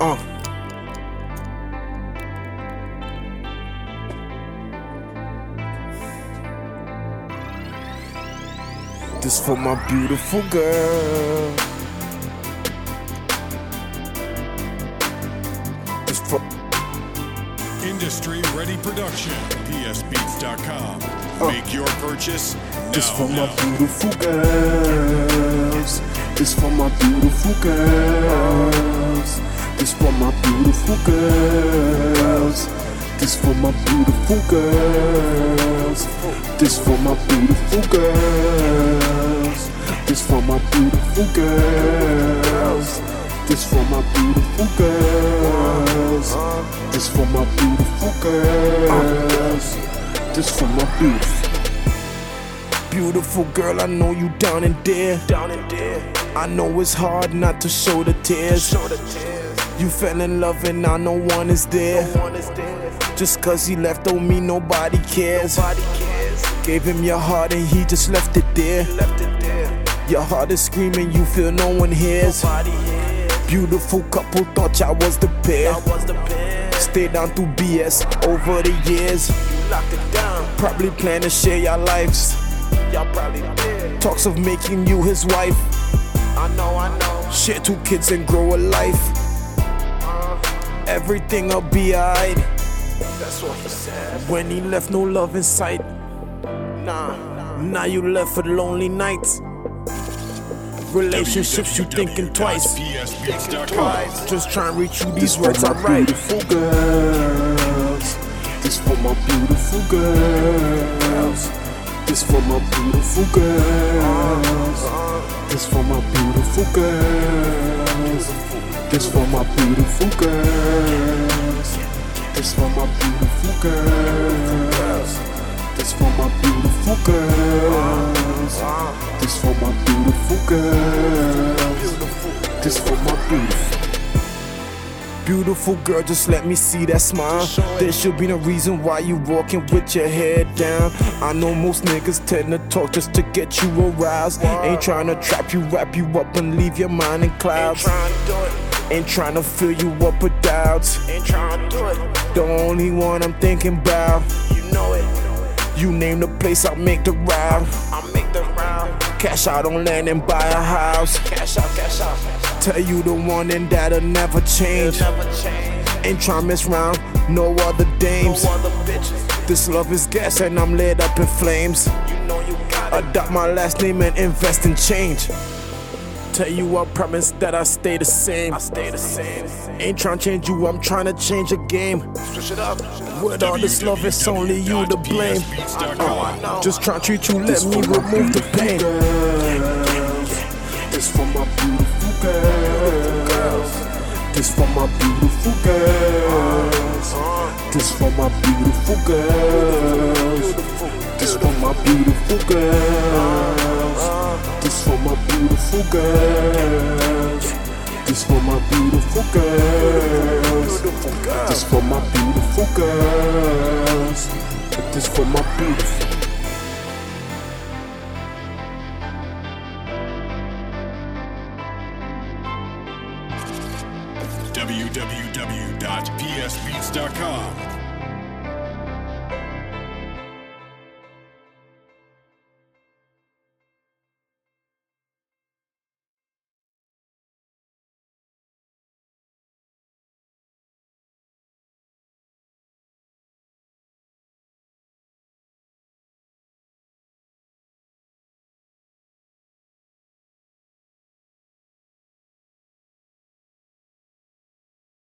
Uh. This for my beautiful girl. This for Industry Ready Production. PSBeats.com. Make your purchase now. This for my beautiful girls. This for my beautiful girls. My beautiful girls. This for my beautiful girls. This for my beautiful girls. This for my beautiful girls. This for my beautiful girls. This for my beautiful girls. This for my beautiful Beautiful girl, I know you down and there. Down and there. I know it's hard not to show the tears. You fell in love and now no one is there. Just cause he left don't mean nobody cares. Gave him your heart and he just left it there. Your heart is screaming, you feel no one hears. Beautiful couple, thought y'all was the pair. Stay down through BS over the years. Probably plan to share your lives. Y'all probably did. Talks of making you his wife. I know, I know. Share two kids and grow a life. Everything'll be alright. That's what he said. When he left, no love in sight. Nah, now you left for lonely nights. Relationships, you thinking twice. Just try and reach you these words I write. Beautiful girls. This for my beautiful girls. This for my beautiful girls. This for my beautiful girls. This for my beautiful girls. This for my beautiful girls. This for my beautiful girls. This for my beautiful girls. This for my beautiful. Beautiful girl, just let me see that smile. There should be no reason why you walking with your head down. I know most niggas tend to talk just to get you aroused. Ain't trying to trap you, wrap you up, and leave your mind in clouds. Ain't trying to fill you up with doubts. Ain't trying to do it. The only one I'm thinking about. You know it. You name the place, I'll make the route. I'll make the route. Cash out on land and buy a house. Cash out, cash out. Tell you the one and that'll never change. Ain't tryna mess around, no other dames. This love is gas and I'm lit up in flames. Adopt my last name and invest in change. Tell you I promise that I stay the same. I stay the same. Ain't tryna change you, I'm tryna change the game. Switch it up. With all this love, it's only you to blame. PSBeats.com. Uh, just tryna treat you, let me remove the pain. This for my beautiful girls. This for my beautiful girls. This for my beautiful girls. This for my beautiful girls. This for my beautiful girls. This for my beautiful girls. This for my beautiful girls. This for my beautiful. www.psbeats.com.